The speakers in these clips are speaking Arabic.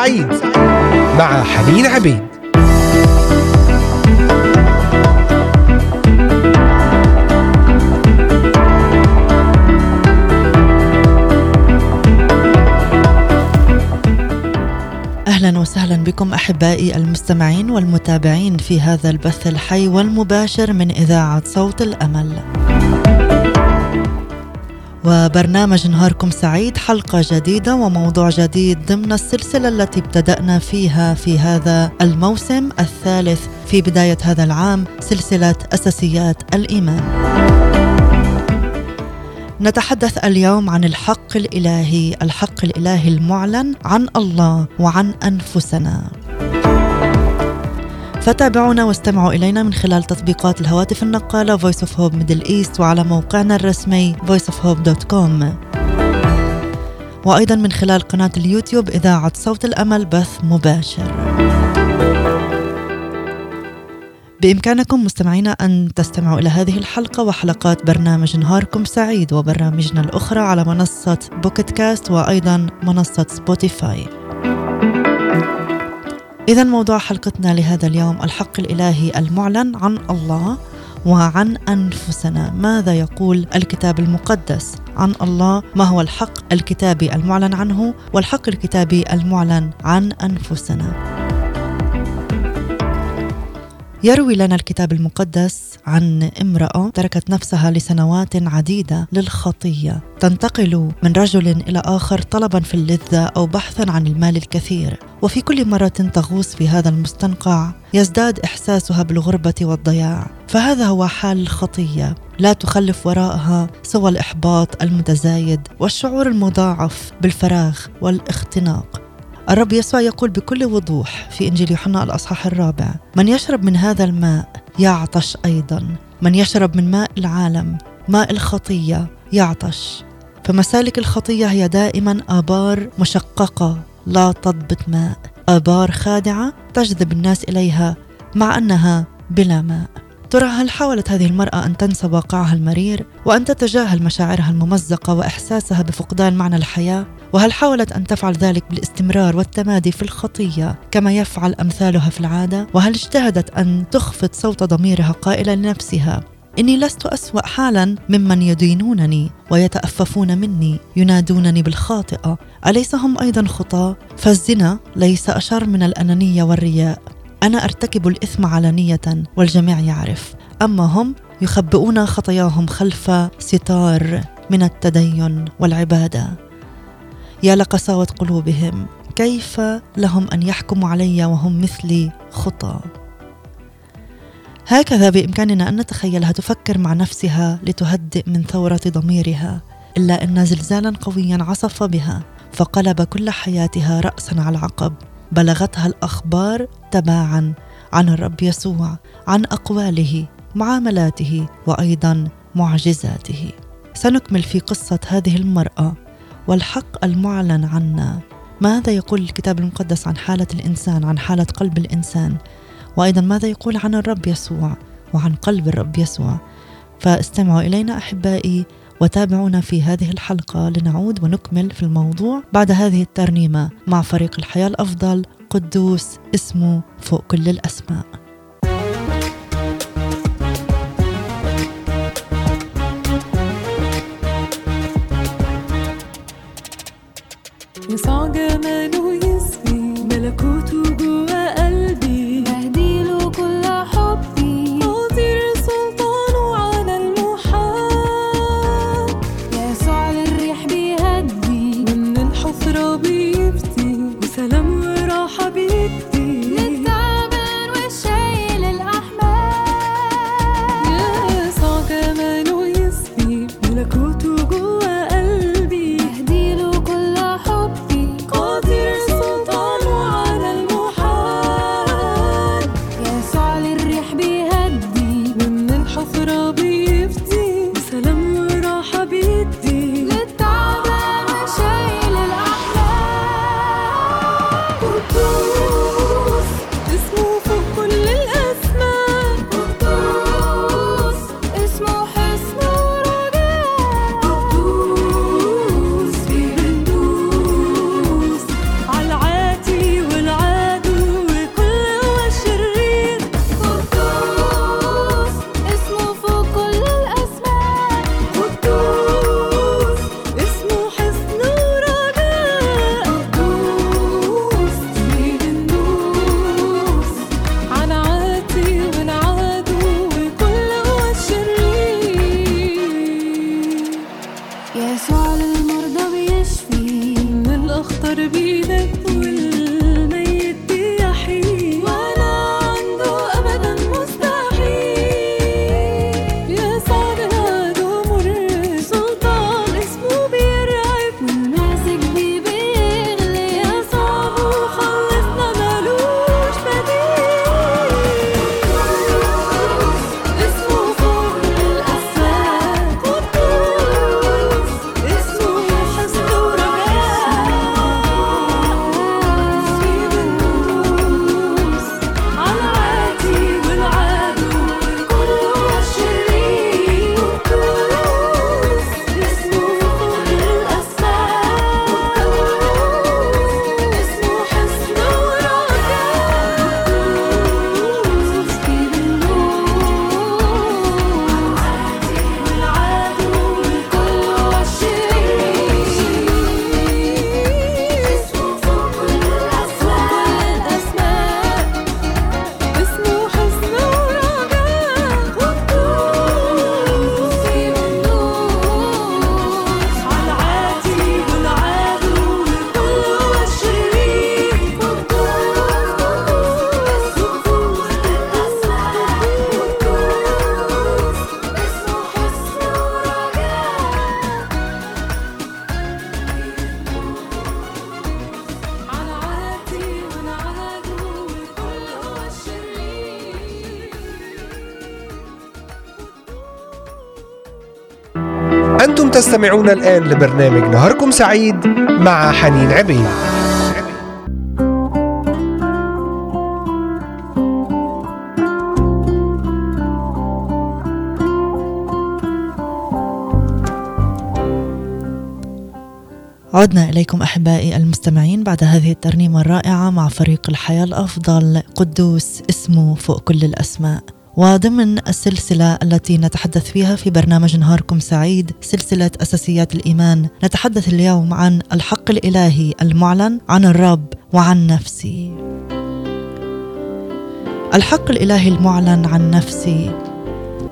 سعيد مع حنين عبيد أهلا وسهلا بكم أحبائي المستمعين والمتابعين في هذا البث الحي والمباشر من إذاعة صوت الأمل. وبرنامج نهاركم سعيد حلقة جديدة وموضوع جديد ضمن السلسلة التي ابتدأنا فيها في هذا الموسم الثالث في بداية هذا العام سلسلة أساسيات الإيمان. نتحدث اليوم عن الحق الإلهي، الحق الإلهي المعلن عن الله وعن أنفسنا. فتابعونا واستمعوا إلينا من خلال تطبيقات الهواتف النقالة Voice of Hope Middle East وعلى موقعنا الرسمي voiceofhope.com وأيضا من خلال قناة اليوتيوب إذاعة صوت الأمل بث مباشر. بإمكانكم مستمعينا أن تستمعوا إلى هذه الحلقة وحلقات برنامج نهاركم سعيد وبرامجنا الأخرى على منصة بوكيت كاست وأيضا منصة سبوتيفاي. إذا موضوع حلقتنا لهذا اليوم الحق الإلهي المعلن عن الله وعن أنفسنا. ماذا يقول الكتاب المقدس عن الله؟ ما هو الحق الكتابي المعلن عنه؟ والحق الكتابي المعلن عن أنفسنا. يروي لنا الكتاب المقدس عن امرأة تركت نفسها لسنوات عديدة للخطية. تنتقل من رجل إلى آخر طلبا في اللذة أو بحثا عن المال الكثير. وفي كل مرة تغوص في هذا المستنقع يزداد إحساسها بالغربة والضياع. فهذا هو حال الخطية. لا تخلف وراءها سوى الإحباط المتزايد والشعور المضاعف بالفراغ والاختناق. الرب يسوع يقول بكل وضوح في إنجيل يوحنا الأصحاح الرابع: من يشرب من هذا الماء يعطش أيضا، من يشرب من ماء العالم ماء الخطية يعطش. فمسالك الخطية هي دائما آبار مشققة لا تضبط ماء، آبار خادعة تجذب الناس إليها مع أنها بلا ماء. ترى هل حاولت هذه المرأة أن تنسى واقعها المرير وأن تتجاهل مشاعرها الممزقة وإحساسها بفقدان معنى الحياة؟ وهل حاولت أن تفعل ذلك بالاستمرار والتمادي في الخطية كما يفعل أمثالها في العادة؟ وهل اجتهدت أن تخفض صوت ضميرها قائلة لنفسها إني لست أسوأ حالا ممن يدينونني ويتأففون مني ينادونني بالخاطئة أليس هم أيضا خطاة؟ فالزنا ليس أشر من الأنانية والرياء أنا أرتكب الإثم علانية والجميع يعرف أما هم يخبئون خطاياهم خلف ستار من التدين والعبادة يا لقساوة قلوبهم كيف لهم أن يحكموا علي وهم مثلي خطى؟ هكذا بإمكاننا أن نتخيلها تفكر مع نفسها لتهدئ من ثورة ضميرها إلا أن زلزالا قويا عصف بها فقلب كل حياتها رأسا على عقب بلغتها الأخبار تباعا عن الرب يسوع عن أقواله معاملاته وأيضا معجزاته. سنكمل في قصة هذه المرأة. والحق المعلن عنا. ماذا يقول الكتاب المقدس عن حالة الإنسان عن حالة قلب الإنسان؟ وأيضا ماذا يقول عن الرب يسوع وعن قلب الرب يسوع؟ فاستمعوا إلينا أحبائي وتابعونا في هذه الحلقة لنعود ونكمل في الموضوع بعد هذه الترنيمة مع فريق الحياة الأفضل قدوس اسمه فوق كل الأسماء. تستمعون الآن لبرنامج نهاركم سعيد مع حنين عبيد. عدنا إليكم أحبائي المستمعين بعد هذه الترنيمة الرائعة مع فريق الحياة الأفضل قدوس اسمه فوق كل الأسماء. وضمن السلسلة التي نتحدث فيها في برنامج نهاركم سعيد سلسلة أساسيات الإيمان. نتحدث اليوم عن الحق الإلهي المعلن عن الرب وعن نفسي. الحق الإلهي المعلن عن نفسي.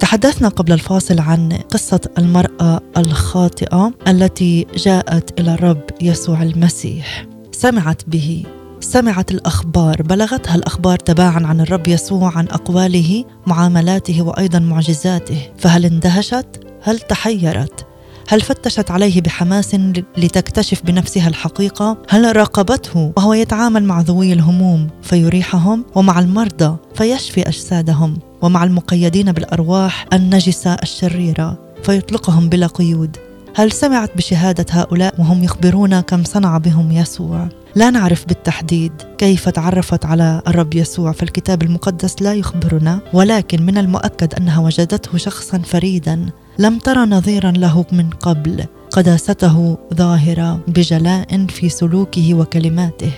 تحدثنا قبل الفاصل عن قصة المرأة الخاطئة التي جاءت إلى الرب يسوع المسيح. سمعت به. سمعت الأخبار بلغتها الأخبار تباعا عن الرب يسوع عن أقواله معاملاته وأيضا معجزاته فهل اندهشت؟ هل تحيرت؟ هل فتشت عليه بحماس لتكتشف بنفسها الحقيقة؟ هل راقبته وهو يتعامل مع ذوي الهموم فيريحهم ومع المرضى فيشفي أجسادهم ومع المقيدين بالأرواح النجسة الشريرة فيطلقهم بلا قيود هل سمعت بشهادة هؤلاء وهم يخبرون كم صنع بهم يسوع؟ لا نعرف بالتحديد كيف تعرفت على الرب يسوع في الكتاب المقدس لا يخبرنا ولكن من المؤكد أنها وجدته شخصا فريدا لم ترى نظيرا له من قبل قداسته ظاهرة بجلاء في سلوكه وكلماته.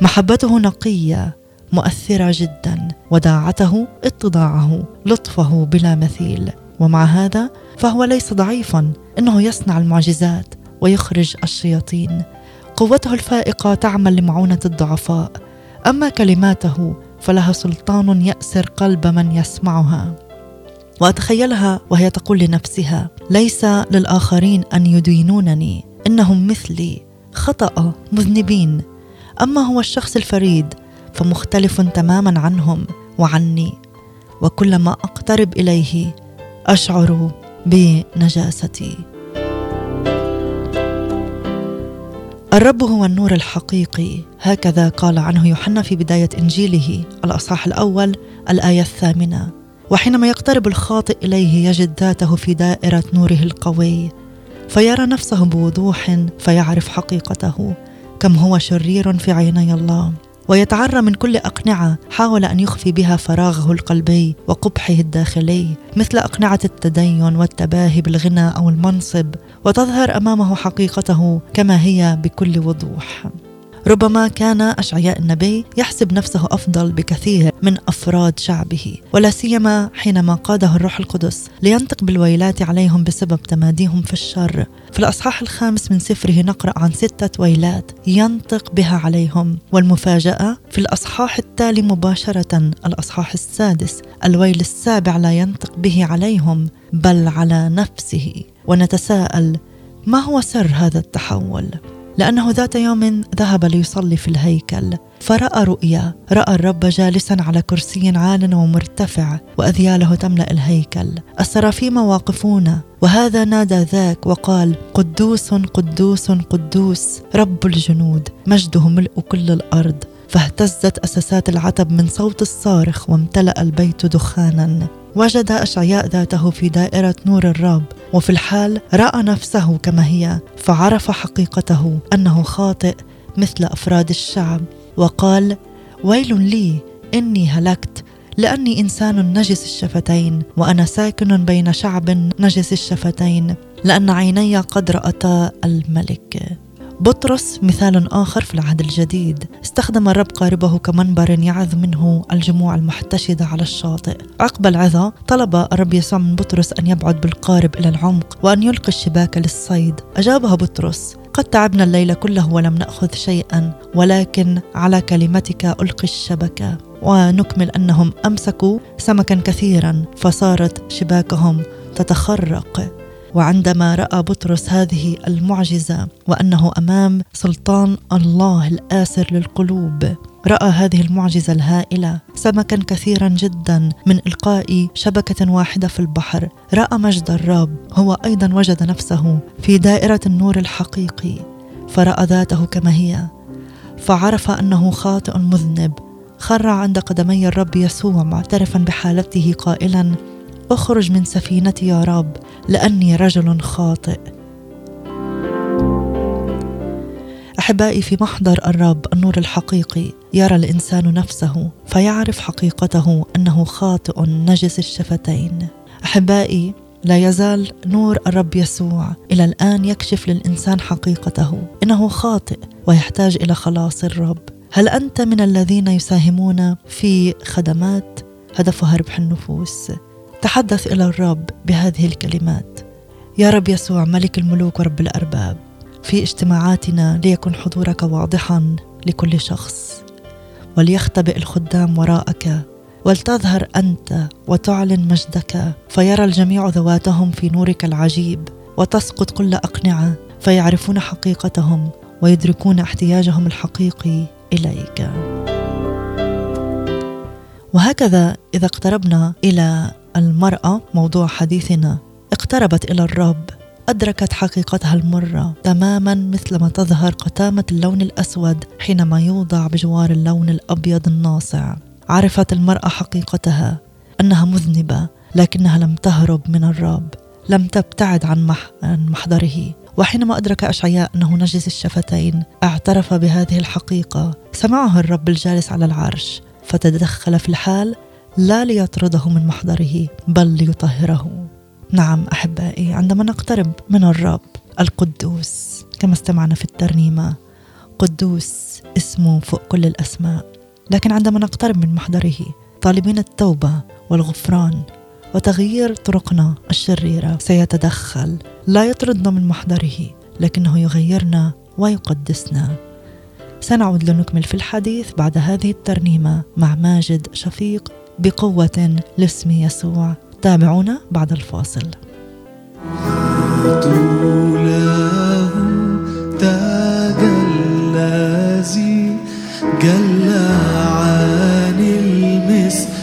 محبته نقية مؤثرة جدا وداعته اتضاعه لطفه بلا مثيل. ومع هذا فهو ليس ضعيفا إنه يصنع المعجزات ويخرج الشياطين. قوته الفائقة تعمل لمعونة الضعفاء. أما كلماته فلها سلطان يأسر قلب من يسمعها. وأتخيلها وهي تقول لنفسها ليس للآخرين أن يدينونني إنهم مثلي خطأ مذنبين. أما هو الشخص الفريد فمختلف تماما عنهم وعني. وكلما أقترب إليه أشعر بنجاستي. الرب هو النور الحقيقي. هكذا قال عنه يوحنا في بداية إنجيله الأصحاح الأول الآية الثامنة. وحينما يقترب الخاطئ إليه يجد ذاته في دائرة نوره القوي فيرى نفسه بوضوح فيعرف حقيقته. كم هو شرير في عيني الله. ويتعرى من كل أقنعة حاول أن يخفي بها فراغه القلبي وقبحه الداخلي مثل أقنعة التدين والتباهي بالغنى أو المنصب وتظهر أمامه حقيقته كما هي بكل وضوح. ربما كان أشعياء النبي يحسب نفسه أفضل بكثير من أفراد شعبه ولا سيما حينما قاده الروح القدس لينطق بالويلات عليهم بسبب تماديهم في الشر في الأصحاح الخامس من سفره نقرأ عن ستة ويلات ينطق بها عليهم والمفاجأة في الأصحاح التالي مباشرة الأصحاح السادس الويل السابع لا ينطق به عليهم بل على نفسه ونتساءل ما هو سر هذا التحول؟ لأنه ذات يوم ذهب ليصلي في الهيكل فرأى رؤيا رأى الرب جالسا على كرسي عال ومرتفع وأذياله تملأ الهيكل. السرافيم واقفون وهذا نادى ذاك وقال قدوس قدوس قدوس رب الجنود مجده ملء كل الأرض. فاهتزت أساسات العتب من صوت الصارخ وامتلأ البيت دخانا. وجد أشعياء ذاته في دائرة نور الرب وفي الحال رأى نفسه كما هي فعرف حقيقته أنه خاطئ مثل أفراد الشعب وقال ويل لي إني هلكت لأني إنسان نجس الشفتين وأنا ساكن بين شعب نجس الشفتين لأن عيني قد رأتا الملك. بطرس مثال آخر في العهد الجديد. استخدم الرب قاربه كمنبر يعظ منه الجموع المحتشدة على الشاطئ. عقب العظة طلب الرب يسوع من بطرس أن يبعد بالقارب إلى العمق وأن يلقي الشباك للصيد. أجابه بطرس قد تعبنا الليل كله ولم نأخذ شيئا ولكن على كلمتك ألقي الشبكة. ونكمل أنهم أمسكوا سمكا كثيرا فصارت شباكهم تتخرق. وعندما رأى بطرس هذه المعجزة وأنه أمام سلطان الله الآسر للقلوب رأى هذه المعجزة الهائلة سمكا كثيرا جدا من إلقاء شبكة واحدة في البحر. رأى مجد الرب هو أيضا وجد نفسه في دائرة النور الحقيقي فرأى ذاته كما هي فعرف أنه خاطئ مذنب. خر عند قدمي الرب يسوع معترفا بحالته قائلا أخرج من سفينتي يا رب. لأني رجل خاطئ. أحبائي في محضر الرب النور الحقيقي يرى الإنسان نفسه فيعرف حقيقته أنه خاطئ نجس الشفتين. أحبائي لا يزال نور الرب يسوع إلى الآن يكشف للإنسان حقيقته إنه خاطئ ويحتاج إلى خلاص الرب. هل أنت من الذين يساهمون في خدمات؟ هدفها ربح النفوس. تحدث إلى الرب بهذه الكلمات. يا رب يسوع ملك الملوك ورب الأرباب في اجتماعاتنا ليكن حضورك واضحا لكل شخص. وليختبئ الخدام وراءك ولتظهر أنت وتعلن مجدك فيرى الجميع ذواتهم في نورك العجيب وتسقط كل أقنعة فيعرفون حقيقتهم ويدركون احتياجهم الحقيقي إليك. وهكذا إذا اقتربنا إلى المرأة موضوع حديثنا. اقتربت إلى الرب أدركت حقيقتها المرة تماما مثلما تظهر قتامة اللون الأسود حينما يوضع بجوار اللون الأبيض الناصع. عرفت المرأة حقيقتها أنها مذنبة لكنها لم تهرب من الرب لم تبتعد عن, عن محضره. وحينما أدرك أشعياء أنه نجس الشفتين اعترف بهذه الحقيقة. سمعه الرب الجالس على العرش فتدخل في الحال لا ليطرده من محضره بل ليطهره. نعم أحبائي عندما نقترب من الرب القدوس كما استمعنا في الترنيمة قدوس اسمه فوق كل الأسماء. لكن عندما نقترب من محضره طالبين التوبة والغفران وتغيير طرقنا الشريرة سيتدخل. لا يطردنا من محضره لكنه يغيرنا ويقدسنا. سنعود لنكمل في الحديث بعد هذه الترنيمة مع ماجد شفيق بقوة لاسم يسوع. تابعونا بعد الفاصل. جل عن المثل.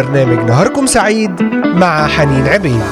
الآن لبرنامج نهاركم سعيد مع حنين عبيد.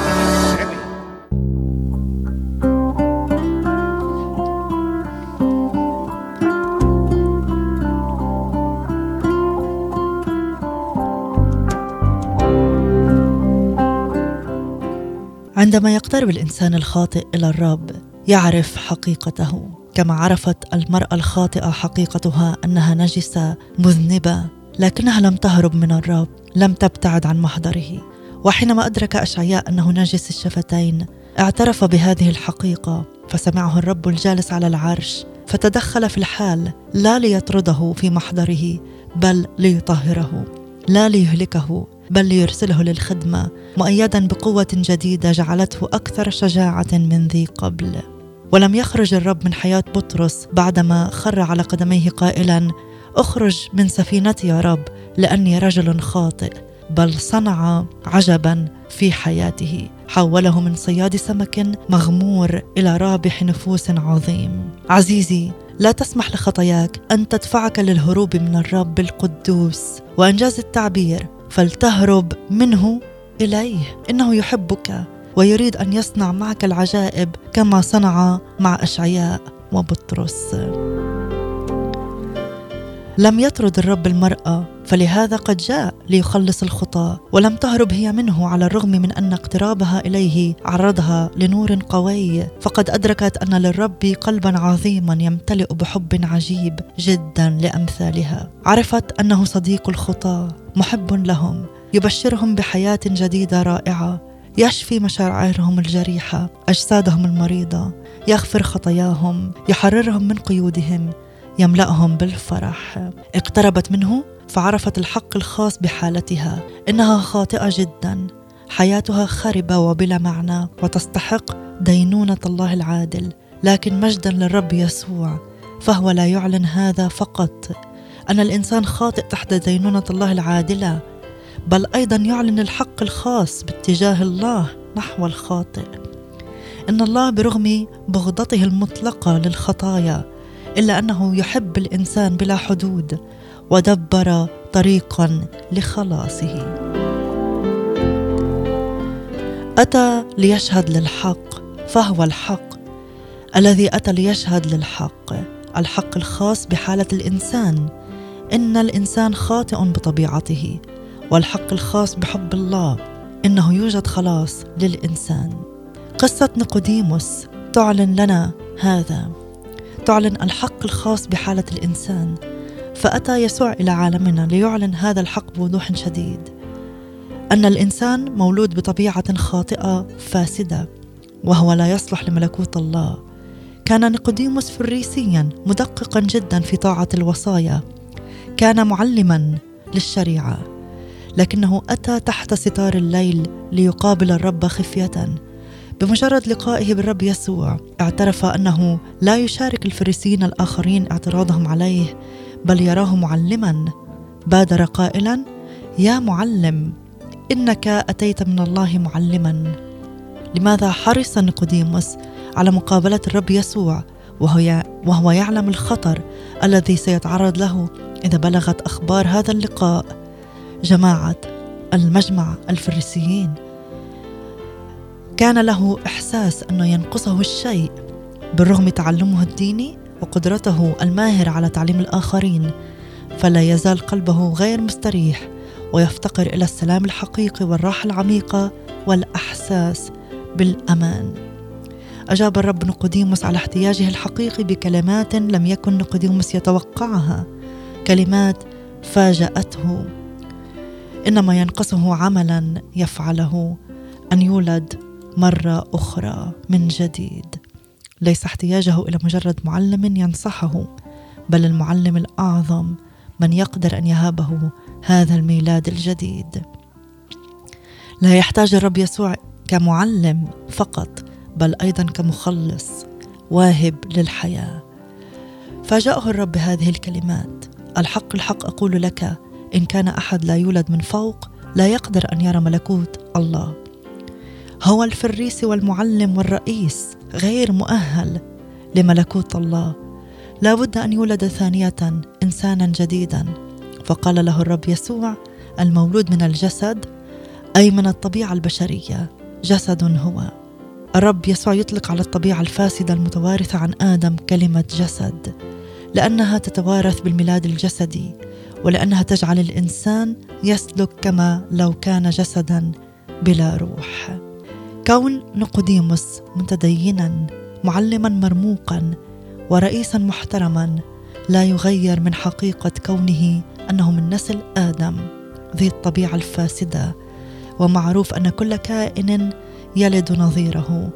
عندما يقترب الإنسان الخاطئ إلى الرب يعرف حقيقته. كما عرفت المرأة الخاطئة حقيقتها أنها نجسة مذنبة لكنها لم تهرب من الرب لم تبتعد عن محضره. وحينما أدرك أشعياء أنه نجس الشفتين اعترف بهذه الحقيقة فسمعه الرب الجالس على العرش فتدخل في الحال لا ليطرده في محضره بل ليطهره لا ليهلكه بل ليرسله للخدمة. مؤيدا بقوة جديدة جعلته أكثر شجاعة من ذي قبل. ولم يخرج الرب من حياة بطرس بعدما خر على قدميه قائلا اخرج من سفينتي يا رب لأني رجل خاطئ بل صنع عجبا في حياته. حوله من صياد سمك مغمور إلى رابح نفوس عظيم. عزيزي لا تسمح لخطاياك أن تدفعك للهروب من الرب القدوس وإنجاز التعبير فلتهرب منه إليه. إنه يحبك ويريد أن يصنع معك العجائب كما صنع مع أشعياء وبطرس. لم يطرد الرب المرأة فلهذا قد جاء ليخلص الخطاه ولم تهرب هي منه على الرغم من أن اقترابها إليه عرضها لنور قوي. فقد أدركت أن للرب قلبا عظيما يمتلئ بحب عجيب جدا لأمثالها. عرفت أنه صديق الخطاه محب لهم يبشرهم بحياة جديدة رائعة يشفي مشاعرهم الجريحة أجسادهم المريضة يغفر خطاياهم يحررهم من قيودهم يملأهم بالفرح. اقتربت منه فعرفت الحق الخاص بحالتها إنها خاطئة جدا. حياتها خربة وبلا معنى وتستحق دينونة الله العادل. لكن مجدا للرب يسوع فهو لا يعلن هذا فقط. ان الإنسان خاطئ تحت دينونة الله العادلة بل أيضا يعلن الحق الخاص باتجاه الله نحو الخاطئ. إن الله برغم بغضته المطلقة للخطايا إلا أنه يحب الإنسان بلا حدود ودبر طريقا لخلاصه. أتى ليشهد للحق فهو الحق. الذي أتى ليشهد للحق الحق الخاص بحالة الإنسان. إن الإنسان خاطئ بطبيعته والحق الخاص بحب الله. إنه يوجد خلاص للإنسان. قصه نيقوديموس تعلن لنا هذا. تعلن الحق الخاص بحالة الإنسان فأتى يسوع إلى عالمنا ليعلن هذا الحق بوضوح شديد. أن الإنسان مولود بطبيعة خاطئة فاسدة وهو لا يصلح لملكوت الله. كان نيقوديموس فريسيا مدققا جدا في طاعة الوصايا. كان معلما للشريعة لكنه أتى تحت ستار الليل ليقابل الرب خفية. بمجرد لقائه بالرب يسوع اعترف أنه لا يشارك الفريسيين الآخرين اعتراضهم عليه بل يراه معلما. بادر قائلا يا معلم إنك أتيت من الله معلما. لماذا حرص نيقوديموس على مقابلة الرب يسوع وهو وهو يعلم الخطر الذي سيتعرض له إذا بلغت أخبار هذا اللقاء؟ جماعة المجمع الفريسيين. كان له إحساس أنه ينقصه الشيء بالرغم تعلمه الديني وقدرته الماهره على تعليم الآخرين فلا يزال قلبه غير مستريح ويفتقر إلى السلام الحقيقي والراحة العميقة والأحساس بالأمان. أجاب الرب نقوديموس على احتياجه الحقيقي بكلمات لم يكن نقوديموس يتوقعها كلمات فاجأته. إنما ينقصه عملا يفعله أن يولد مرة أخرى من جديد. ليس احتياجه إلى مجرد معلم ينصحه بل المعلم الأعظم من يقدر أن يهابه هذا الميلاد الجديد. لا يحتاج الرب يسوع كمعلم فقط بل أيضا كمخلص واهب للحياة. فاجأه الرب بهذه الكلمات. الحق الحق أقول لك إن كان أحد لا يولد من فوق لا يقدر أن يرى ملكوت الله. هو الفريسي والمعلم والرئيس غير مؤهل لملكوت الله. لا بد أن يولد ثانية إنسانا جديدا. فقال له الرب يسوع المولود من الجسد أي من الطبيعة البشرية جسد هو. الرب يسوع يطلق على الطبيعة الفاسدة المتوارثة عن آدم كلمة جسد لأنها تتوارث بالميلاد الجسدي ولأنها تجعل الإنسان يسلك كما لو كان جسدا بلا روح. كون نقوديموس متدينا معلما مرموقا ورئيسا محترما لا يغير من حقيقة كونه أنه من نسل آدم ذي الطبيعة الفاسدة. ومعروف أن كل كائن يلد نظيره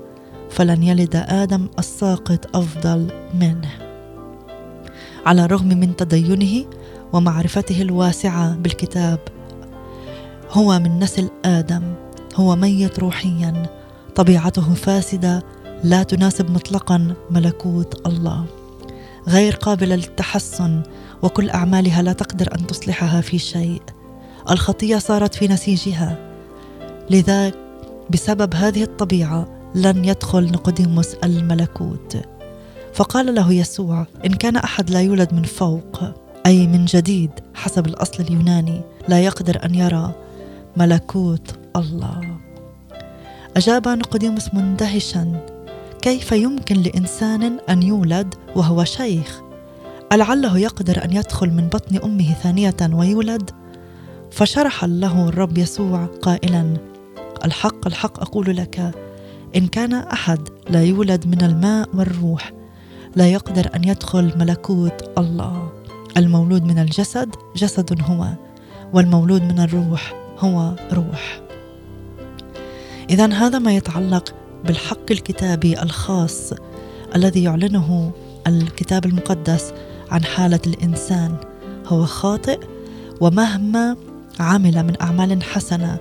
فلن يلد آدم الساقط أفضل منه. على الرغم من تدينه ومعرفته الواسعة بالكتاب هو من نسل آدم هو ميت روحيا طبيعته فاسدة لا تناسب مطلقا ملكوت الله. غير قابلة للتحسن وكل أعمالها لا تقدر أن تصلحها في شيء. الخطية صارت في نسيجها. لذا بسبب هذه الطبيعة لن يدخل نقوديموس الملكوت. فقال له يسوع إن كان أحد لا يولد من فوق أي من جديد حسب الأصل اليوناني لا يقدر أن يرى ملكوت الله. أجاب نقوديموس مندهشا كيف يمكن لإنسان أن يولد وهو شيخ ألعله يقدر أن يدخل من بطن أمه ثانية ويولد؟ فشرح له الرب يسوع قائلا: الحق الحق أقول لك إن كان أحد لا يولد من الماء والروح لا يقدر أن يدخل ملكوت الله. المولود من الجسد جسد هو، والمولود من الروح هو روح. إذا هذا ما يتعلق بالحق الكتابي الخاص الذي يعلنه الكتاب المقدس عن حالة الإنسان. هو خاطئ ومهما عمل من أعمال حسنة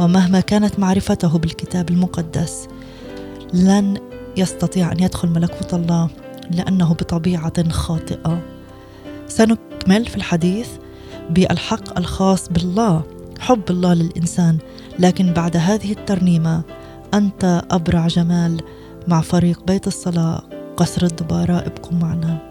ومهما كانت معرفته بالكتاب المقدس لن يستطيع أن يدخل ملكوت الله لأنه بطبيعة خاطئة. سنكمل في الحديث بالحق الخاص بالله حب الله للإنسان. لكن بعد هذه الترنيمة أنت أبرع جمال مع فريق بيت الصلاة قصر الدبارة ابقوا معنا.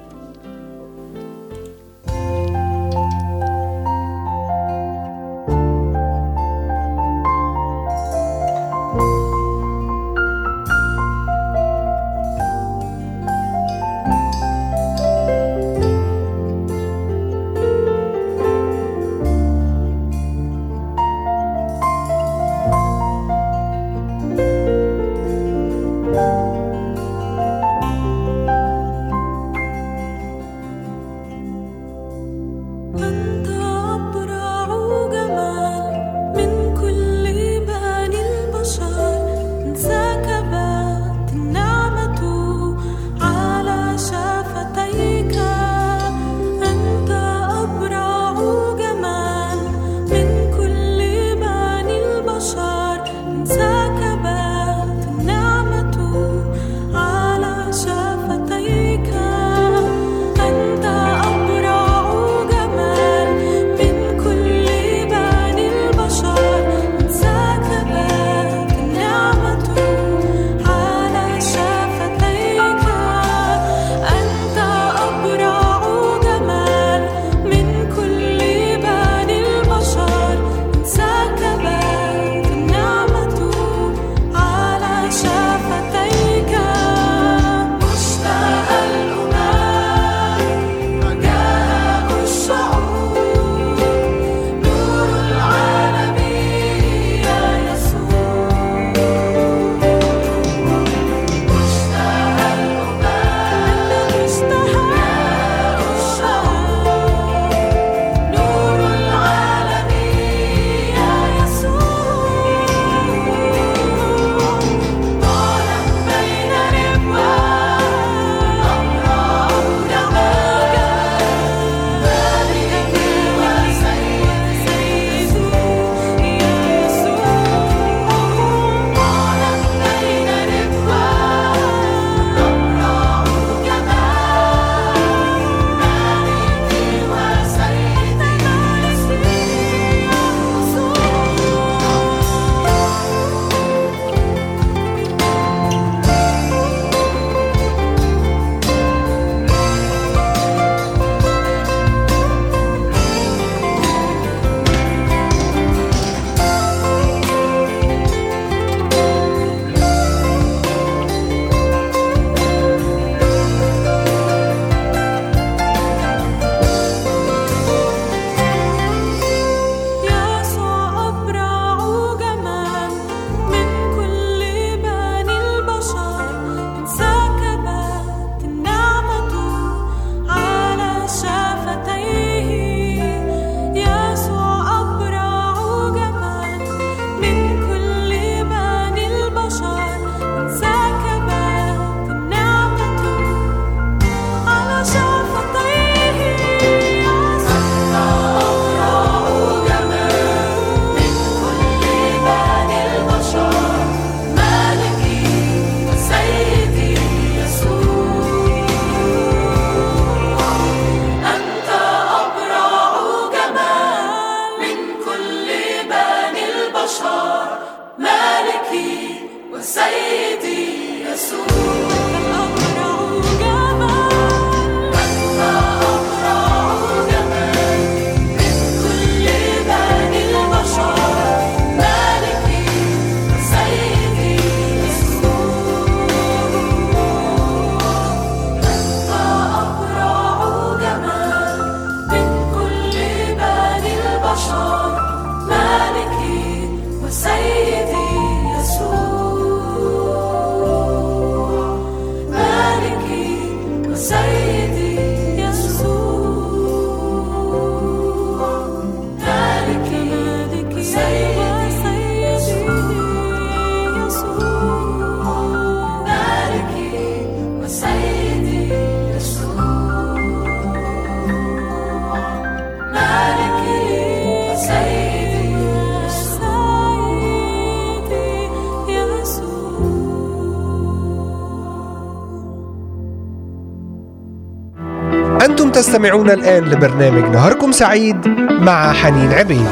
أنتم تستمعون الآن لبرنامج نهاركم سعيد مع حنين عبيد.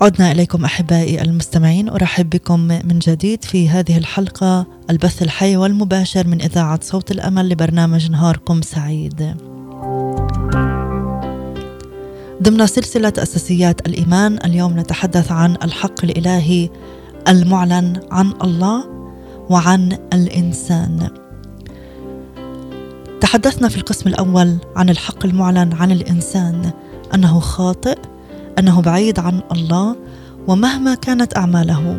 عدنا إليكم أحبائي المستمعين أرحب بكم من جديد في هذه الحلقة البث الحي والمباشر من إذاعة صوت الأمل لبرنامج نهاركم سعيد. ضمن سلسلة أساسيات الإيمان اليوم نتحدث عن الحق الإلهي المعلن عن الله وعن الإنسان. تحدثنا في القسم الأول عن الحق المعلن عن الإنسان أنه خاطئ أنه بعيد عن الله ومهما كانت أعماله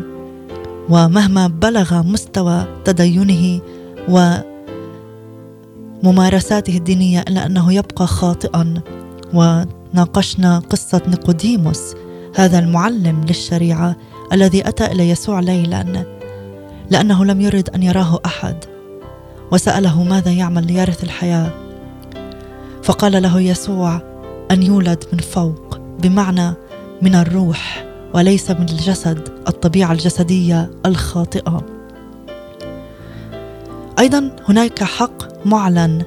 ومهما بلغ مستوى تدينه وممارساته الدينية إلا أنه يبقى خاطئا. وناقشنا قصة نيقوديموس هذا المعلم للشريعة الذي أتى إلى يسوع ليلا لأنه لم يرد أن يراه أحد وسأله ماذا يعمل ليرث الحياة. فقال له يسوع أن يولد من فوق بمعنى من الروح وليس من الجسد الطبيعة الجسدية الخاطئة. أيضا هناك حق معلن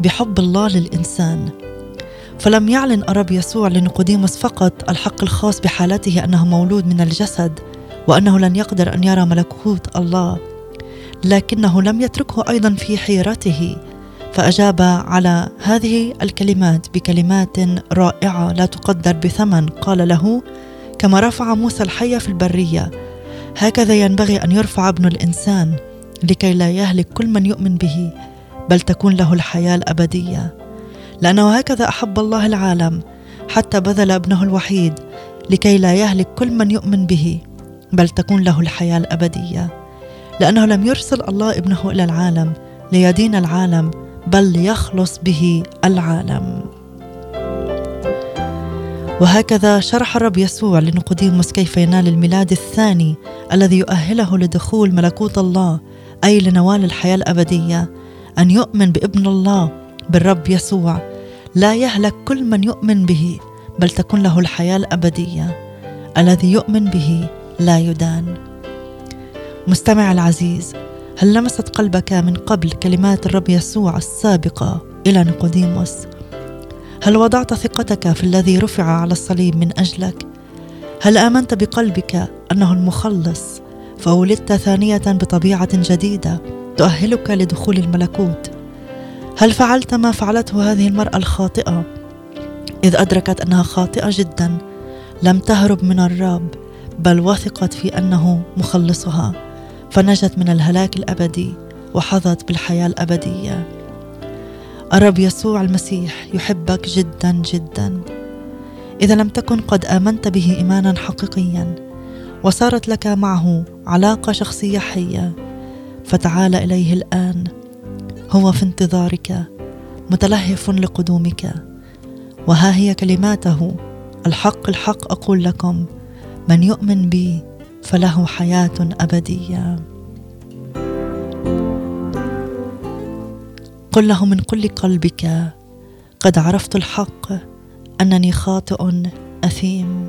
بحب الله للإنسان. فلم يعلن الرب يسوع لنيقوديموس فقط الحق الخاص بحالته أنه مولود من الجسد وأنه لن يقدر أن يرى ملكوت الله لكنه لم يتركه أيضا في حيرته. فأجاب على هذه الكلمات بكلمات رائعة لا تقدر بثمن. قال له كما رفع موسى الحيه في البرية هكذا ينبغي أن يرفع ابن الإنسان لكي لا يهلك كل من يؤمن به بل تكون له الحياة الأبدية. لأنه هكذا أحب الله العالم حتى بذل ابنه الوحيد لكي لا يهلك كل من يؤمن به بل تكون له الحياة الأبدية. لأنه لم يرسل الله ابنه إلى العالم ليدين العالم بل ليخلص به العالم. وهكذا شرح الرب يسوع لنقوديموس كيف ينال الميلاد الثاني الذي يؤهله لدخول ملكوت الله أي لنوال الحياة الأبدية أن يؤمن بابن الله بالرب يسوع. لا يهلك كل من يؤمن به بل تكون له الحياة الأبدية. الذي يؤمن به لا يدان. مستمع العزيز هل لمست قلبك من قبل كلمات الرب يسوع السابقة إلى نيقوديموس؟ هل وضعت ثقتك في الذي رفع على الصليب من أجلك؟ هل آمنت بقلبك أنه المخلص فولدت ثانية بطبيعة جديدة تؤهلك لدخول الملكوت؟ هل فعلت ما فعلته هذه المرأة الخاطئة؟ إذ أدركت أنها خاطئة جدا لم تهرب من الرب بل وثقت في أنه مخلصها فنجت من الهلاك الأبدي وحظت بالحياة الأبدية. الرب يسوع المسيح يحبك جدا جدا. إذا لم تكن قد آمنت به ايمانا حقيقيا وصارت لك معه علاقة شخصية حية فتعال إليه الآن. هو في انتظارك متلهف لقدومك. وها هي كلماته الحق الحق أقول لكم من يؤمن بي فله حياة أبدية. قل له من كل قلبك قد عرفت الحق أنني خاطئ أثيم.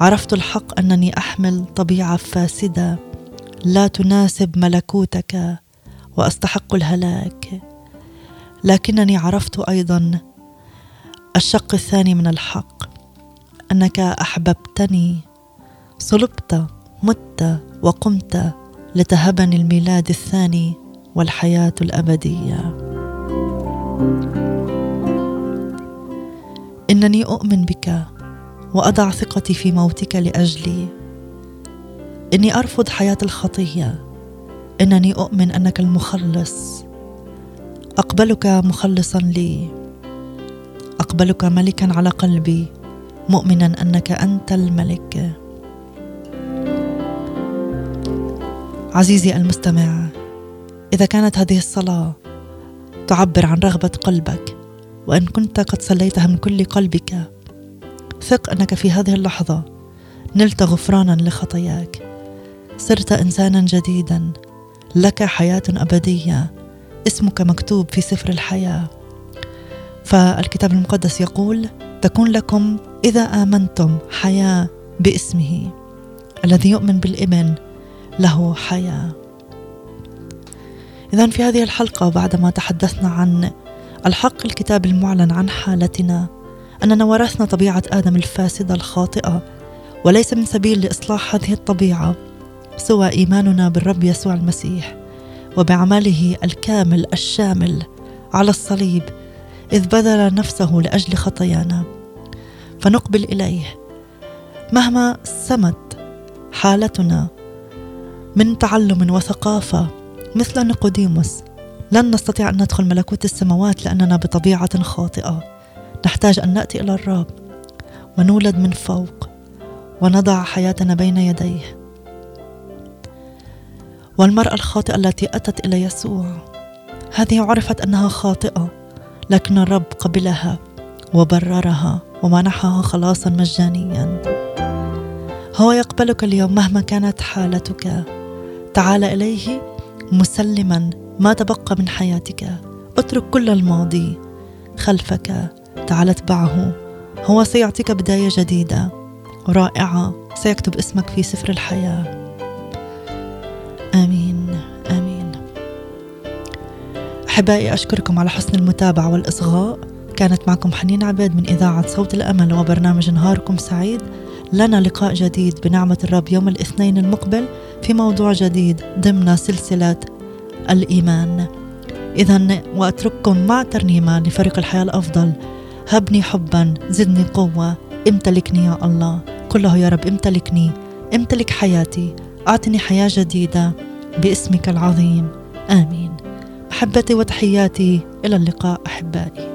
عرفت الحق أنني أحمل طبيعة فاسدة لا تناسب ملكوتك. وأستحق الهلاك. لكنني عرفت أيضا الشق الثاني من الحق أنك أحببتني صلبت مت وقمت لتهبني الميلاد الثاني والحياة الأبدية. إنني أؤمن بك وأضع ثقتي في موتك لأجلي. إني أرفض حياة الخطية. إنني أؤمن أنك المخلص. أقبلك مخلصا لي. أقبلك ملكا على قلبي. مؤمنا أنك أنت الملك. عزيزي المستمع إذا كانت هذه الصلاة تعبر عن رغبة قلبك وإن كنت قد صليتها من كل قلبك ثق أنك في هذه اللحظة نلت غفرانا لخطاياك. صرت انسانا جديدا. لك حياة أبدية. اسمك مكتوب في سفر الحياة. فالكتاب المقدس يقول تكون لكم إذا آمنتم حياة باسمه. الذي يؤمن بالإبن له حياة. اذا في هذه الحلقة بعدما تحدثنا عن الحق الكتاب المعلن عن حالتنا أننا ورثنا طبيعة آدم الفاسدة الخاطئة وليس من سبيل لإصلاح هذه الطبيعة. سوى إيماننا بالرب يسوع المسيح وبعمله الكامل الشامل على الصليب إذ بذل نفسه لأجل خطايانا. فنقبل إليه. مهما سمت حالتنا من تعلم وثقافة مثل نيقوديموس لن نستطيع أن ندخل ملكوت السماوات لأننا بطبيعة خاطئة. نحتاج أن نأتي إلى الرب ونولد من فوق ونضع حياتنا بين يديه. والمرأة الخاطئة التي أتت إلى يسوع. هذه عرفت أنها خاطئة لكن الرب قبلها وبررها ومنحها خلاصا مجانيا. هو يقبلك اليوم مهما كانت حالتك. تعال إليه مسلما ما تبقى من حياتك. اترك كل الماضي خلفك. تعال أتبعه. هو سيعطيك بداية جديدة. رائعة. سيكتب اسمك في سفر الحياة. آمين. آمين. أحبائي أشكركم على حسن المتابعة والإصغاء. كانت معكم حنين عبيد من إذاعة صوت الأمل وبرنامج نهاركم سعيد. لنا لقاء جديد بنعمة الرب يوم الاثنين المقبل في موضوع جديد ضمن سلسلة الإيمان. اذا وأترككم مع ترنيمة لفريق الحياة الأفضل. هبني حبا زدني قوة امتلكني يا الله. كله يا رب امتلكني امتلك حياتي. أعطني حياة جديدة باسمك العظيم. آمين. محبتي وتحياتي إلى اللقاء أحبائي.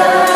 다